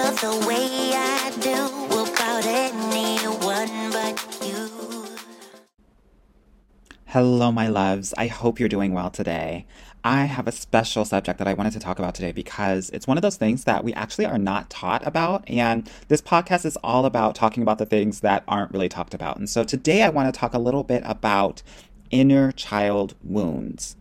I the way I do about anyone but you. Hello, my loves. I hope you're doing well today. I have a special subject that I wanted to talk about today because it's one of those things that we actually are not taught about. And this podcast is all about talking about the things that aren't really talked about. And so today I want to talk a little bit about inner child wounds.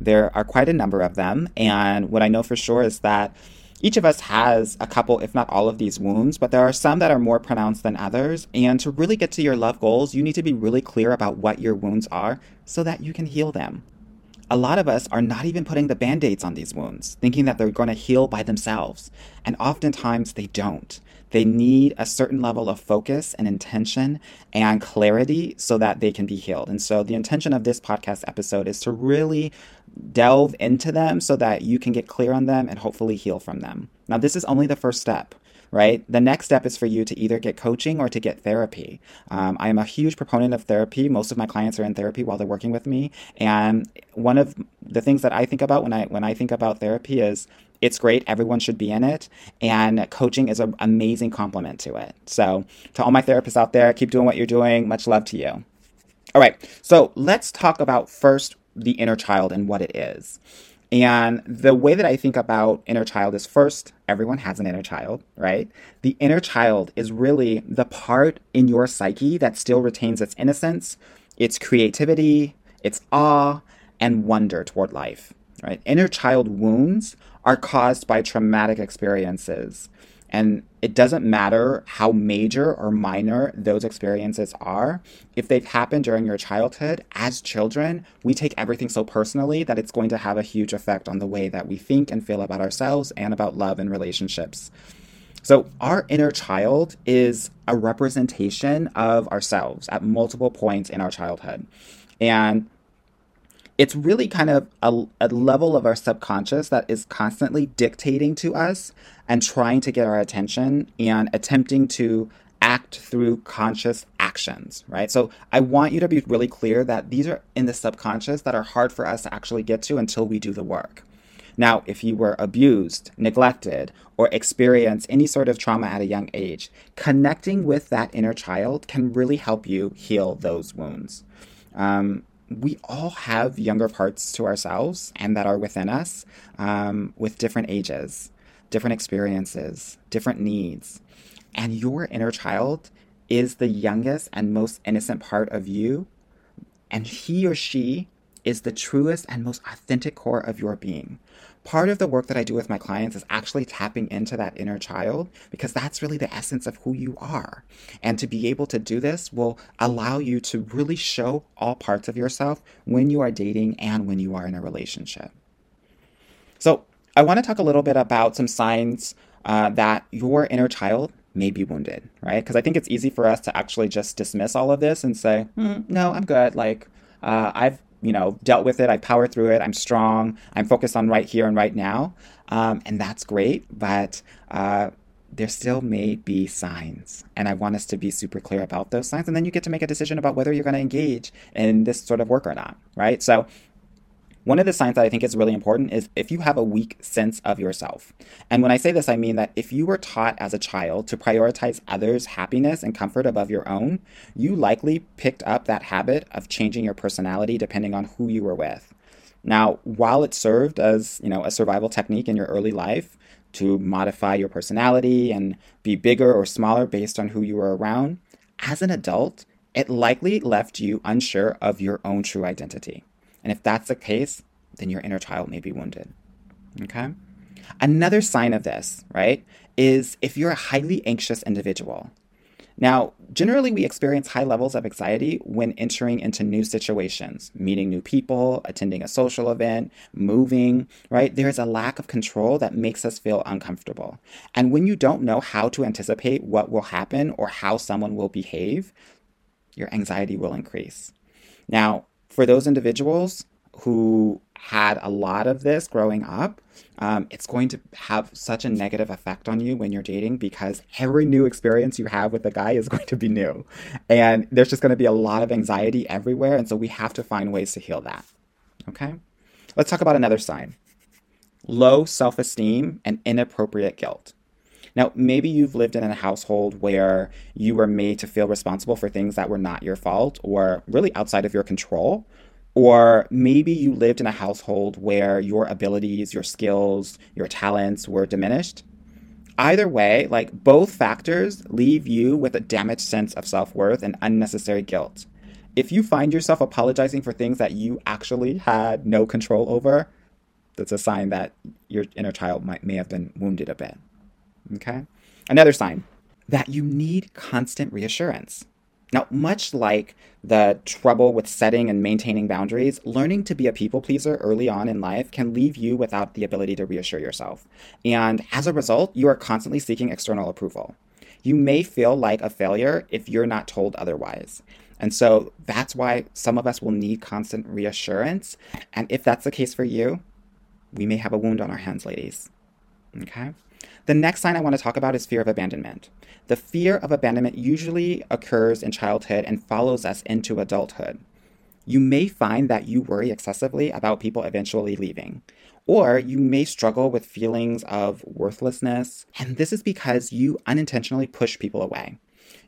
There are quite a number of them. And what I know for sure is that each of us has a couple, if not all of these wounds, but there are some that are more pronounced than others. And to really get to your love goals, you need to be really clear about what your wounds are so that you can heal them. A lot of us are not even putting the band aids on these wounds, thinking that they're going to heal by themselves. And oftentimes they don't. They need a certain level of focus and intention and clarity so that they can be healed. And so the intention of this podcast episode is to really delve into them so that you can get clear on them and hopefully heal from them. Now, this is only the first step right? The next step is for you to either get coaching or to get therapy. Um, I am a huge proponent of therapy. Most of my clients are in therapy while they're working with me, and one of the things that I think about when I when I think about therapy is it's great. Everyone should be in it, and coaching is an amazing complement to it. So, to all my therapists out there, keep doing what you're doing. Much love to you. All right, so let's talk about first the inner child and what it is. And the way that I think about inner child is first, everyone has an inner child, right? The inner child is really the part in your psyche that still retains its innocence, its creativity, its awe, and wonder toward life, right? Inner child wounds are caused by traumatic experiences. And it doesn't matter how major or minor those experiences are. If they've happened during your childhood, as children, we take everything so personally that it's going to have a huge effect on the way that we think and feel about ourselves and about love and relationships. So, our inner child is a representation of ourselves at multiple points in our childhood. And it's really kind of a, a, level of our subconscious that is constantly dictating to us and trying to get our attention and attempting to act through conscious actions, right? So I want you to be really clear that these are in the subconscious that are hard for us to actually get to until we do the work. Now, if you were abused, neglected, or experienced any sort of trauma at a young age, connecting with that inner child can really help you heal those wounds. Um, we all have younger parts to ourselves and that are within us um, with different ages, different experiences, different needs. And your inner child is the youngest and most innocent part of you. And he or she is the truest and most authentic core of your being. Part of the work that I do with my clients is actually tapping into that inner child because that's really the essence of who you are. And to be able to do this will allow you to really show all parts of yourself when you are dating and when you are in a relationship. So, I want to talk a little bit about some signs uh, that your inner child may be wounded, right? Because I think it's easy for us to actually just dismiss all of this and say, hmm, no, I'm good. Like, uh, I've you know, dealt with it. I powered through it. I'm strong. I'm focused on right here and right now. Um, and that's great. But uh, there still may be signs. And I want us to be super clear about those signs. And then you get to make a decision about whether you're going to engage in this sort of work or not, right? So one of the signs that I think is really important is if you have a weak sense of yourself. And when I say this, I mean that if you were taught as a child to prioritize others' happiness and comfort above your own, you likely picked up that habit of changing your personality depending on who you were with. Now, while it served as, you know, a survival technique in your early life to modify your personality and be bigger or smaller based on who you were around, as an adult, it likely left you unsure of your own true identity. And if that's the case, then your inner child may be wounded. Okay? Another sign of this, right, is if you're a highly anxious individual. Now, generally, we experience high levels of anxiety when entering into new situations, meeting new people, attending a social event, moving, right? There's a lack of control that makes us feel uncomfortable. And when you don't know how to anticipate what will happen or how someone will behave, your anxiety will increase. Now, for those individuals who had a lot of this growing up, um, it's going to have such a negative effect on you when you're dating because every new experience you have with a guy is going to be new. And there's just going to be a lot of anxiety everywhere. And so we have to find ways to heal that. Okay? Let's talk about another sign low self esteem and inappropriate guilt. Now, maybe you've lived in a household where you were made to feel responsible for things that were not your fault or really outside of your control. Or maybe you lived in a household where your abilities, your skills, your talents were diminished. Either way, like both factors leave you with a damaged sense of self worth and unnecessary guilt. If you find yourself apologizing for things that you actually had no control over, that's a sign that your inner child might, may have been wounded a bit. Okay? Another sign that you need constant reassurance. Now, much like the trouble with setting and maintaining boundaries, learning to be a people pleaser early on in life can leave you without the ability to reassure yourself. And as a result, you are constantly seeking external approval. You may feel like a failure if you're not told otherwise. And so that's why some of us will need constant reassurance. And if that's the case for you, we may have a wound on our hands, ladies. Okay? The next sign I want to talk about is fear of abandonment. The fear of abandonment usually occurs in childhood and follows us into adulthood. You may find that you worry excessively about people eventually leaving, or you may struggle with feelings of worthlessness, and this is because you unintentionally push people away.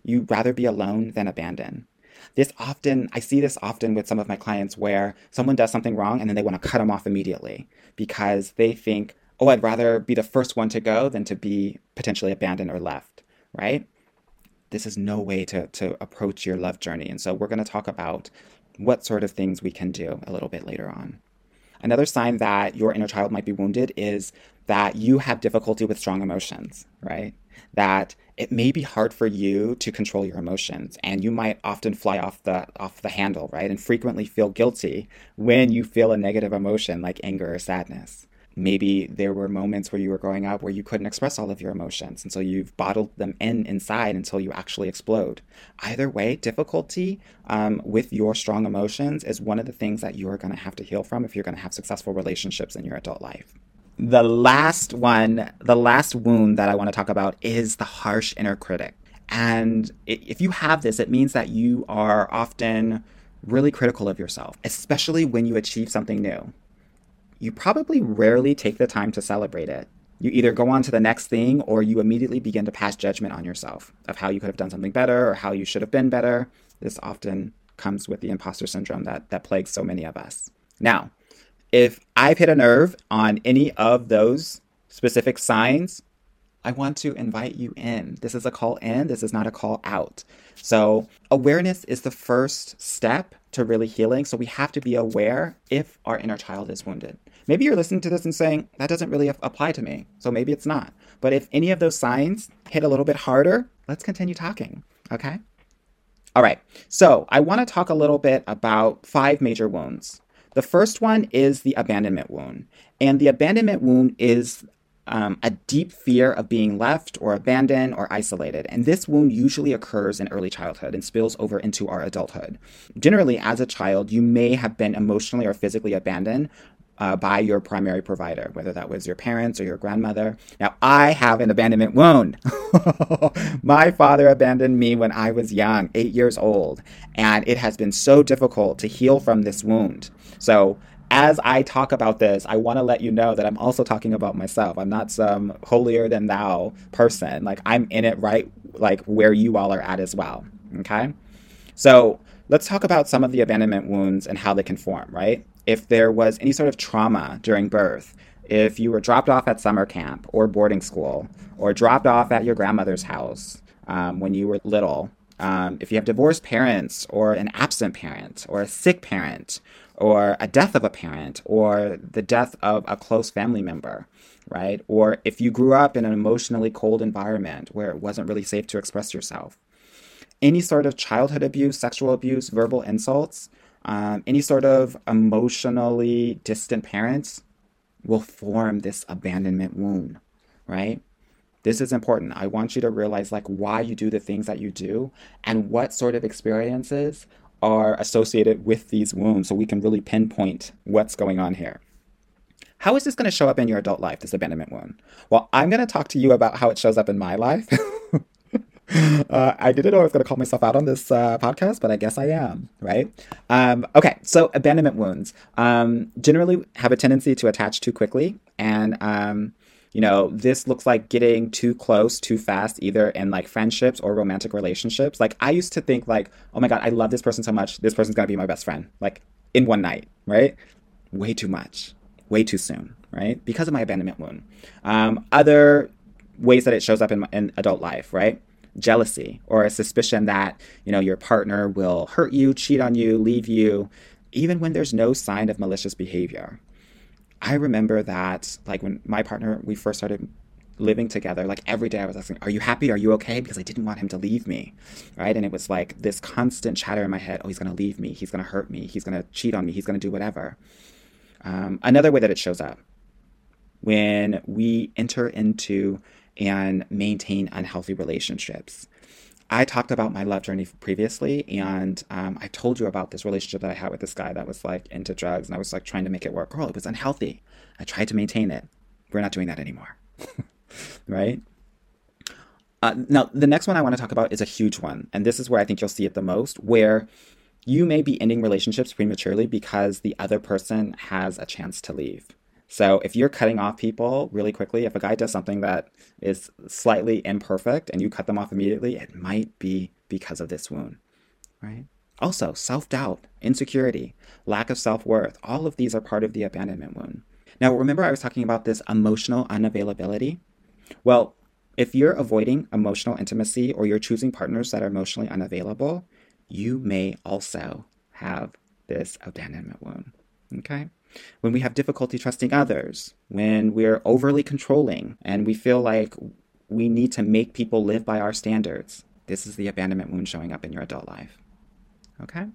You'd rather be alone than abandoned. This often, I see this often with some of my clients where someone does something wrong and then they want to cut them off immediately because they think, oh, I'd rather be the first one to go than to be potentially abandoned or left, right? This is no way to, to approach your love journey. And so we're going to talk about what sort of things we can do a little bit later on. Another sign that your inner child might be wounded is that you have difficulty with strong emotions, right? That it may be hard for you to control your emotions and you might often fly off the off the handle, right? And frequently feel guilty when you feel a negative emotion like anger or sadness. Maybe there were moments where you were growing up where you couldn't express all of your emotions, and so you've bottled them in inside until you actually explode. Either way, difficulty um, with your strong emotions is one of the things that you are going to have to heal from if you're going to have successful relationships in your adult life. The last one, the last wound that I want to talk about is the harsh inner critic. And if you have this, it means that you are often really critical of yourself, especially when you achieve something new you probably rarely take the time to celebrate it. You either go on to the next thing or you immediately begin to pass judgment on yourself of how you could have done something better or how you should have been better. This often comes with the imposter syndrome that, that plagues so many of us. Now, if I've hit a nerve on any of those specific signs, I want to invite you in. This is a call in, this is not a call out. So, awareness is the first step to really healing. So, we have to be aware if our inner child is wounded. Maybe you're listening to this and saying, that doesn't really apply to me. So maybe it's not. But if any of those signs hit a little bit harder, let's continue talking. Okay? All right. So I want to talk a little bit about five major wounds. The first one is the abandonment wound. And the abandonment wound is um, a deep fear of being left or abandoned or isolated. And this wound usually occurs in early childhood and spills over into our adulthood. Generally, as a child, you may have been emotionally or physically abandoned uh, by your primary provider, whether that was your parents or your grandmother. Now, I have an abandonment wound. My father abandoned me when I was young, eight years old, and it has been so difficult to heal from this wound. So, as I talk about this, I want to let you know that I'm also talking about myself. I'm not some holier than thou person. Like, I'm in it right, like where you all are at as well. Okay? So, let's talk about some of the abandonment wounds and how they can form, right? if there was any sort of trauma during birth, if you were dropped off at summer camp or boarding school, or dropped off at your grandmother's house um, when you were little, um, if you have divorced parents, or an absent parent, or a sick parent, or a death of a parent, or the death of a close family member, right? Or if you grew up in an emotionally cold environment where it wasn't really safe to express yourself. any sort of childhood abuse, sexual abuse, verbal insults, um, any sort of emotionally distant parents will form this abandonment wound, right? This is important. I want you to realize like why you do the things that you do and what sort of experiences are associated with these wounds so we can really pinpoint what's going on here. How is this going to show up in your adult life, this abandonment wound? Well, I'm going to talk to you about how it shows up in my life. uh, I didn't know I was going to call myself out on this uh, podcast, but I guess I am, right? Um, okay, so abandonment wounds um, generally have a tendency to attach too quickly. And um, you know, this looks like getting too close too fast, either in like friendships or romantic relationships. Like I used to think like, oh my God, I love this person so much. This person's gonna be my best friend. Like in one night, right? Way too much, way too soon, right? Because of my abandonment wound. Um, other ways that it shows up in, in adult life, right? Jealousy or a suspicion that, you know, your partner will hurt you, cheat on you, leave you, even when there's no sign of malicious behavior, I remember that, like, when my partner, we first started living together, like every day I was asking, Are you happy? Are you okay? Because I didn't want him to leave me. Right. And it was like this constant chatter in my head Oh, he's going to leave me. He's going to hurt me. He's going to cheat on me. He's going to do whatever. Um, another way that it shows up when we enter into and maintain unhealthy relationships. I talked about my love journey previously, and um, I told you about this relationship that I had with this guy that was like into drugs, and I was like trying to make it work. Girl, it was unhealthy. I tried to maintain it. We're not doing that anymore, right? Uh, now, the next one I want to talk about is a huge one, and this is where I think you'll see it the most, where you may be ending relationships prematurely because the other person has a chance to leave. So if you're cutting off people really quickly, if a guy does something that is slightly imperfect and you cut them off immediately, it might be because of this wound, right? Also, self doubt, insecurity, lack of self worth, all of these are part of the abandonment wound. Now, remember I was talking about this emotional unavailability? Well, if you're avoiding emotional intimacy or you're choosing partners that are emotionally unavailable, you may also have this abandonment wound. Okay? When we have difficulty trusting others, when we're overly controlling and we feel like we need to make people live by our standards. This is the abandonment wound showing up in your adult life. Okay?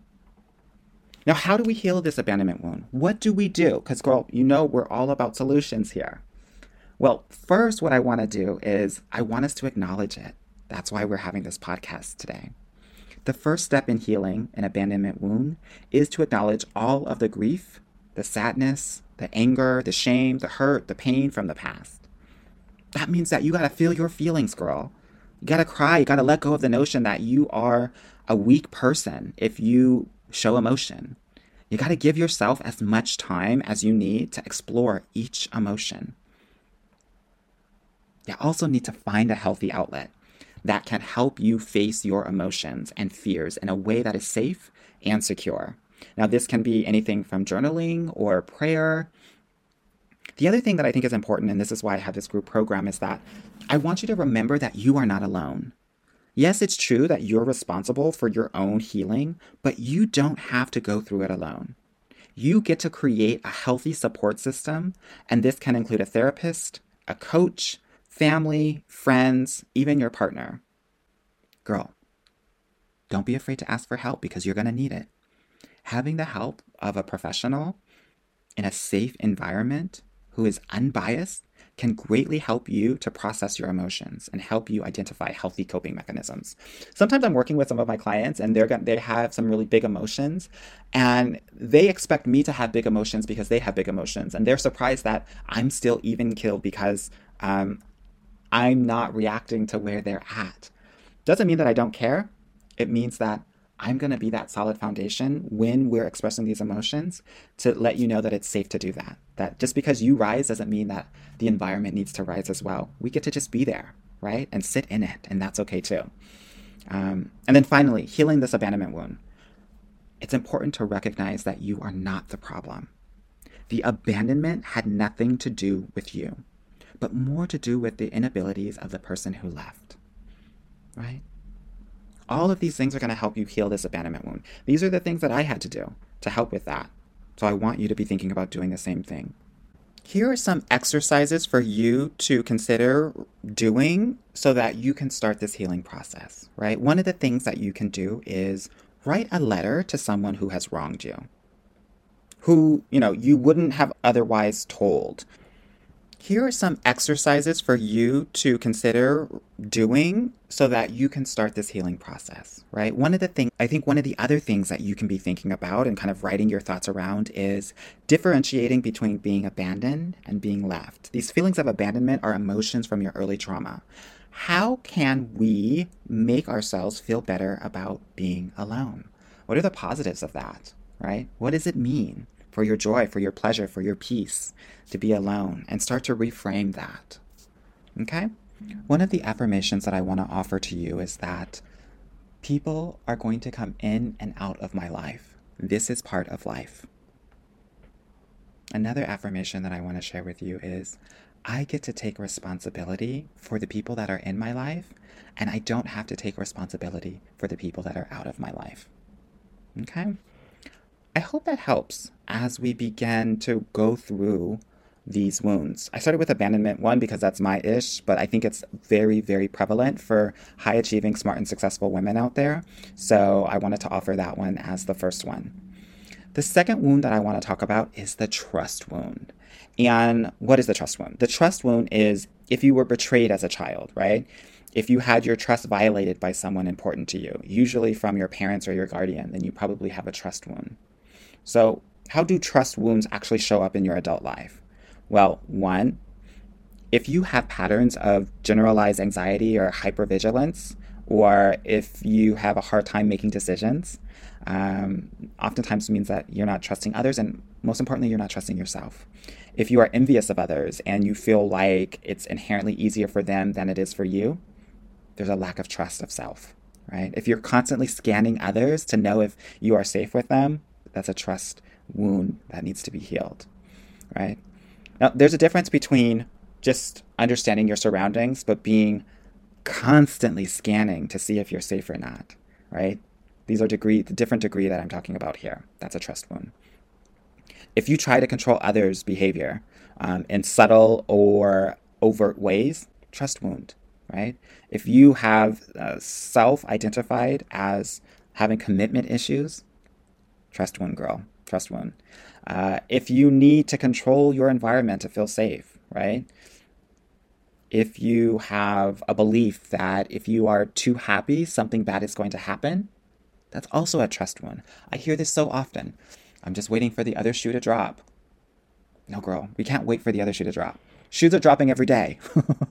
Now, how do we heal this abandonment wound? What do we do? Because, girl, you know we're all about solutions here. Well, first, what I want to do is I want us to acknowledge it. That's why we're having this podcast today. The first step in healing an abandonment wound is to acknowledge all of the grief the sadness, the anger, the shame, the hurt, the pain from the past. That means that you gotta feel your feelings, girl. You gotta cry. You gotta let go of the notion that you are a weak person if you show emotion. You gotta give yourself as much time as you need to explore each emotion. You also need to find a healthy outlet that can help you face your emotions and fears in a way that is safe and secure. Now, this can be anything from journaling or prayer. The other thing that I think is important, and this is why I have this group program, is that I want you to remember that you are not alone. Yes, it's true that you're responsible for your own healing, but you don't have to go through it alone. You get to create a healthy support system, and this can include a therapist, a coach, family, friends, even your partner. Girl, don't be afraid to ask for help because you're going to need it having the help of a professional in a safe environment who is unbiased can greatly help you to process your emotions and help you identify healthy coping mechanisms. Sometimes I'm working with some of my clients and they're they have some really big emotions and they expect me to have big emotions because they have big emotions and they're surprised that I'm still even killed because um, I'm not reacting to where they're at. Doesn't mean that I don't care. It means that I'm going to be that solid foundation when we're expressing these emotions to let you know that it's safe to do that. That just because you rise doesn't mean that the environment needs to rise as well. We get to just be there, right? And sit in it, and that's okay too. Um, and then finally, healing this abandonment wound. It's important to recognize that you are not the problem. The abandonment had nothing to do with you, but more to do with the inabilities of the person who left, right? All of these things are going to help you heal this abandonment wound. These are the things that I had to do to help with that. So I want you to be thinking about doing the same thing. Here are some exercises for you to consider doing so that you can start this healing process, right? One of the things that you can do is write a letter to someone who has wronged you, who, you know, you wouldn't have otherwise told. Here are some exercises for you to consider doing so that you can start this healing process, right? One of the things, I think one of the other things that you can be thinking about and kind of writing your thoughts around is differentiating between being abandoned and being left. These feelings of abandonment are emotions from your early trauma. How can we make ourselves feel better about being alone? What are the positives of that, right? What does it mean? For your joy, for your pleasure, for your peace to be alone and start to reframe that. Okay? One of the affirmations that I want to offer to you is that people are going to come in and out of my life. This is part of life. Another affirmation that I want to share with you is I get to take responsibility for the people that are in my life, and I don't have to take responsibility for the people that are out of my life. Okay? I hope that helps as we begin to go through these wounds. I started with abandonment one because that's my ish, but I think it's very, very prevalent for high achieving, smart, and successful women out there. So I wanted to offer that one as the first one. The second wound that I want to talk about is the trust wound. And what is the trust wound? The trust wound is if you were betrayed as a child, right? If you had your trust violated by someone important to you, usually from your parents or your guardian, then you probably have a trust wound. So, how do trust wounds actually show up in your adult life? Well, one, if you have patterns of generalized anxiety or hypervigilance, or if you have a hard time making decisions, um, oftentimes means that you're not trusting others, and most importantly, you're not trusting yourself. If you are envious of others and you feel like it's inherently easier for them than it is for you, there's a lack of trust of self, right? If you're constantly scanning others to know if you are safe with them, that's a trust wound that needs to be healed, right? Now, there's a difference between just understanding your surroundings, but being constantly scanning to see if you're safe or not, right? These are degree, the different degree that I'm talking about here. That's a trust wound. If you try to control others' behavior um, in subtle or overt ways, trust wound, right? If you have uh, self identified as having commitment issues, Trust one, girl. Trust one. Uh, if you need to control your environment to feel safe, right? If you have a belief that if you are too happy, something bad is going to happen, that's also a trust one. I hear this so often. I'm just waiting for the other shoe to drop. No, girl, we can't wait for the other shoe to drop. Shoes are dropping every day,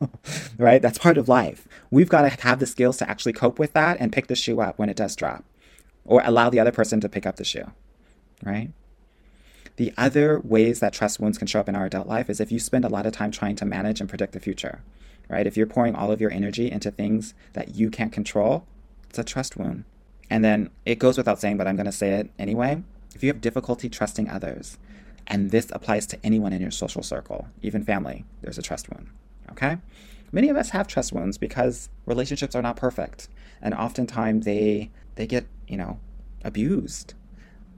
right? That's part of life. We've got to have the skills to actually cope with that and pick the shoe up when it does drop or allow the other person to pick up the shoe, right? The other ways that trust wounds can show up in our adult life is if you spend a lot of time trying to manage and predict the future, right? If you're pouring all of your energy into things that you can't control, it's a trust wound. And then it goes without saying, but I'm going to say it anyway. If you have difficulty trusting others, and this applies to anyone in your social circle, even family, there's a trust wound. Okay? Many of us have trust wounds because relationships are not perfect. And oftentimes they they get, you know, abused.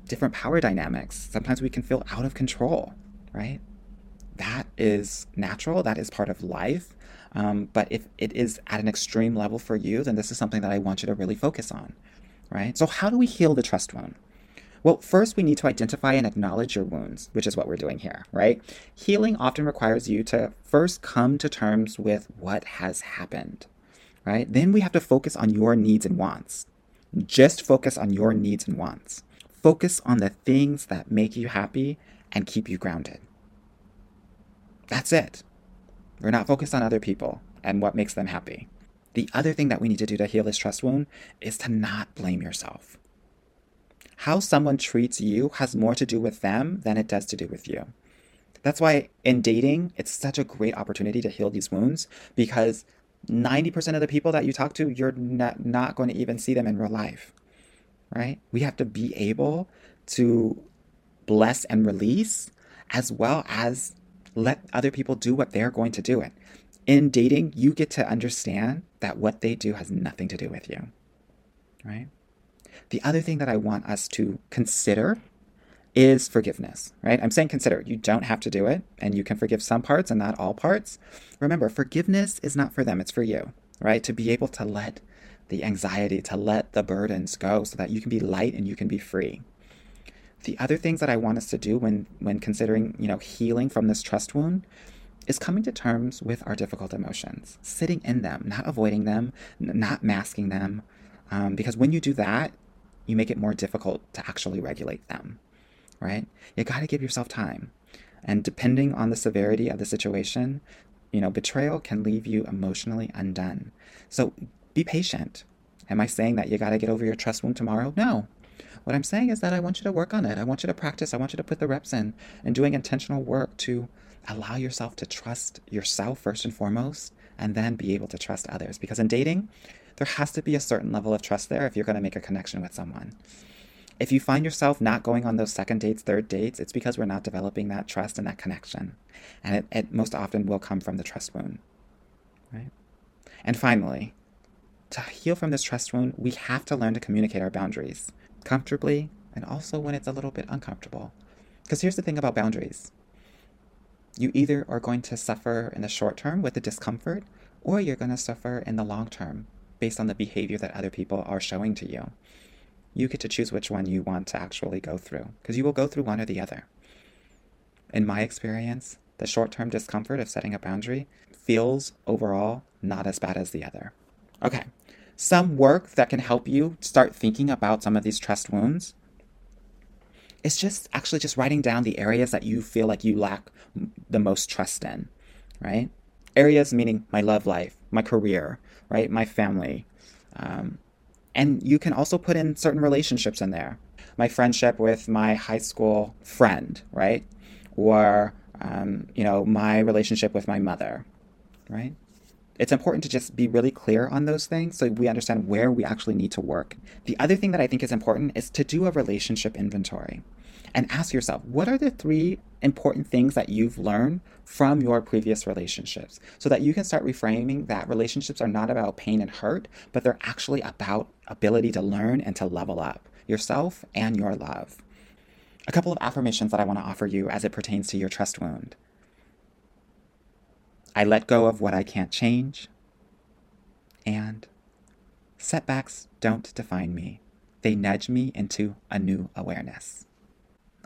Different power dynamics. Sometimes we can feel out of control, right? That is natural. That is part of life. Um, but if it is at an extreme level for you, then this is something that I want you to really focus on, right? So, how do we heal the trust wound? Well, first, we need to identify and acknowledge your wounds, which is what we're doing here, right? Healing often requires you to first come to terms with what has happened, right? Then we have to focus on your needs and wants. Just focus on your needs and wants. Focus on the things that make you happy and keep you grounded. That's it. We're not focused on other people and what makes them happy. The other thing that we need to do to heal this trust wound is to not blame yourself. How someone treats you has more to do with them than it does to do with you. That's why in dating, it's such a great opportunity to heal these wounds because 90% of the people that you talk to, you're not, not going to even see them in real life, right? We have to be able to bless and release as well as let other people do what they're going to do it. In dating, you get to understand that what they do has nothing to do with you, right? The other thing that I want us to consider is forgiveness, right? I'm saying consider. You don't have to do it, and you can forgive some parts and not all parts. Remember, forgiveness is not for them, it's for you, right? To be able to let the anxiety, to let the burdens go so that you can be light and you can be free. The other things that I want us to do when when considering, you know, healing from this trust wound is coming to terms with our difficult emotions, sitting in them, not avoiding them, not masking them. Um, because when you do that, you make it more difficult to actually regulate them, right? You got to give yourself time. And depending on the severity of the situation, you know, betrayal can leave you emotionally undone. So be patient. Am I saying that you got to get over your trust wound tomorrow? No. What I'm saying is that I want you to work on it. I want you to practice. I want you to put the reps in and doing intentional work to allow yourself to trust yourself first and foremost, and then be able to trust others. Because in dating, there has to be a certain level of trust there if you're going to make a connection with someone. If you find yourself not going on those second dates, third dates, it's because we're not developing that trust and that connection. And it, it most often will come from the trust wound. Right? And finally, to heal from this trust wound, we have to learn to communicate our boundaries comfortably and also when it's a little bit uncomfortable. Because here's the thing about boundaries you either are going to suffer in the short term with the discomfort, or you're going to suffer in the long term based on the behavior that other people are showing to you. You get to choose which one you want to actually go through, because you will go through one or the other. In my experience, the short term discomfort of setting a boundary feels overall not as bad as the other. Okay, some work that can help you start thinking about some of these trust wounds is just actually just writing down the areas that you feel like you lack the most trust in, right? Areas meaning my love life, my career, right? My family. Um, and you can also put in certain relationships in there. My friendship with my high school friend, right? Or, um, you know, my relationship with my mother, right? It's important to just be really clear on those things so we understand where we actually need to work. The other thing that I think is important is to do a relationship inventory and ask yourself what are the three important things that you've learned from your previous relationships so that you can start reframing that relationships are not about pain and hurt, but they're actually about ability to learn and to level up yourself and your love. A couple of affirmations that I want to offer you as it pertains to your trust wound. I let go of what I can't change. And setbacks don't define me, they nudge me into a new awareness.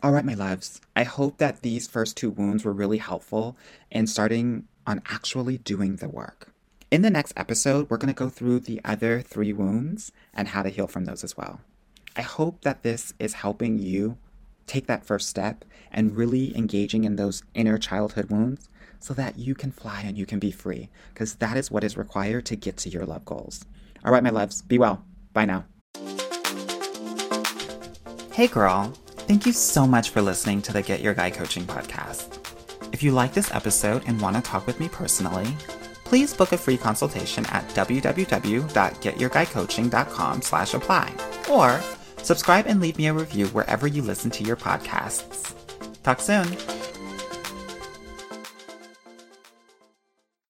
All right, my loves, I hope that these first two wounds were really helpful in starting on actually doing the work. In the next episode, we're going to go through the other three wounds and how to heal from those as well. I hope that this is helping you take that first step and really engaging in those inner childhood wounds so that you can fly and you can be free, because that is what is required to get to your love goals. All right, my loves, be well. Bye now. Hey, girl. Thank you so much for listening to the Get Your Guy Coaching podcast. If you like this episode and want to talk with me personally, please book a free consultation at www.getyourguycoaching.com slash apply or subscribe and leave me a review wherever you listen to your podcasts. Talk soon.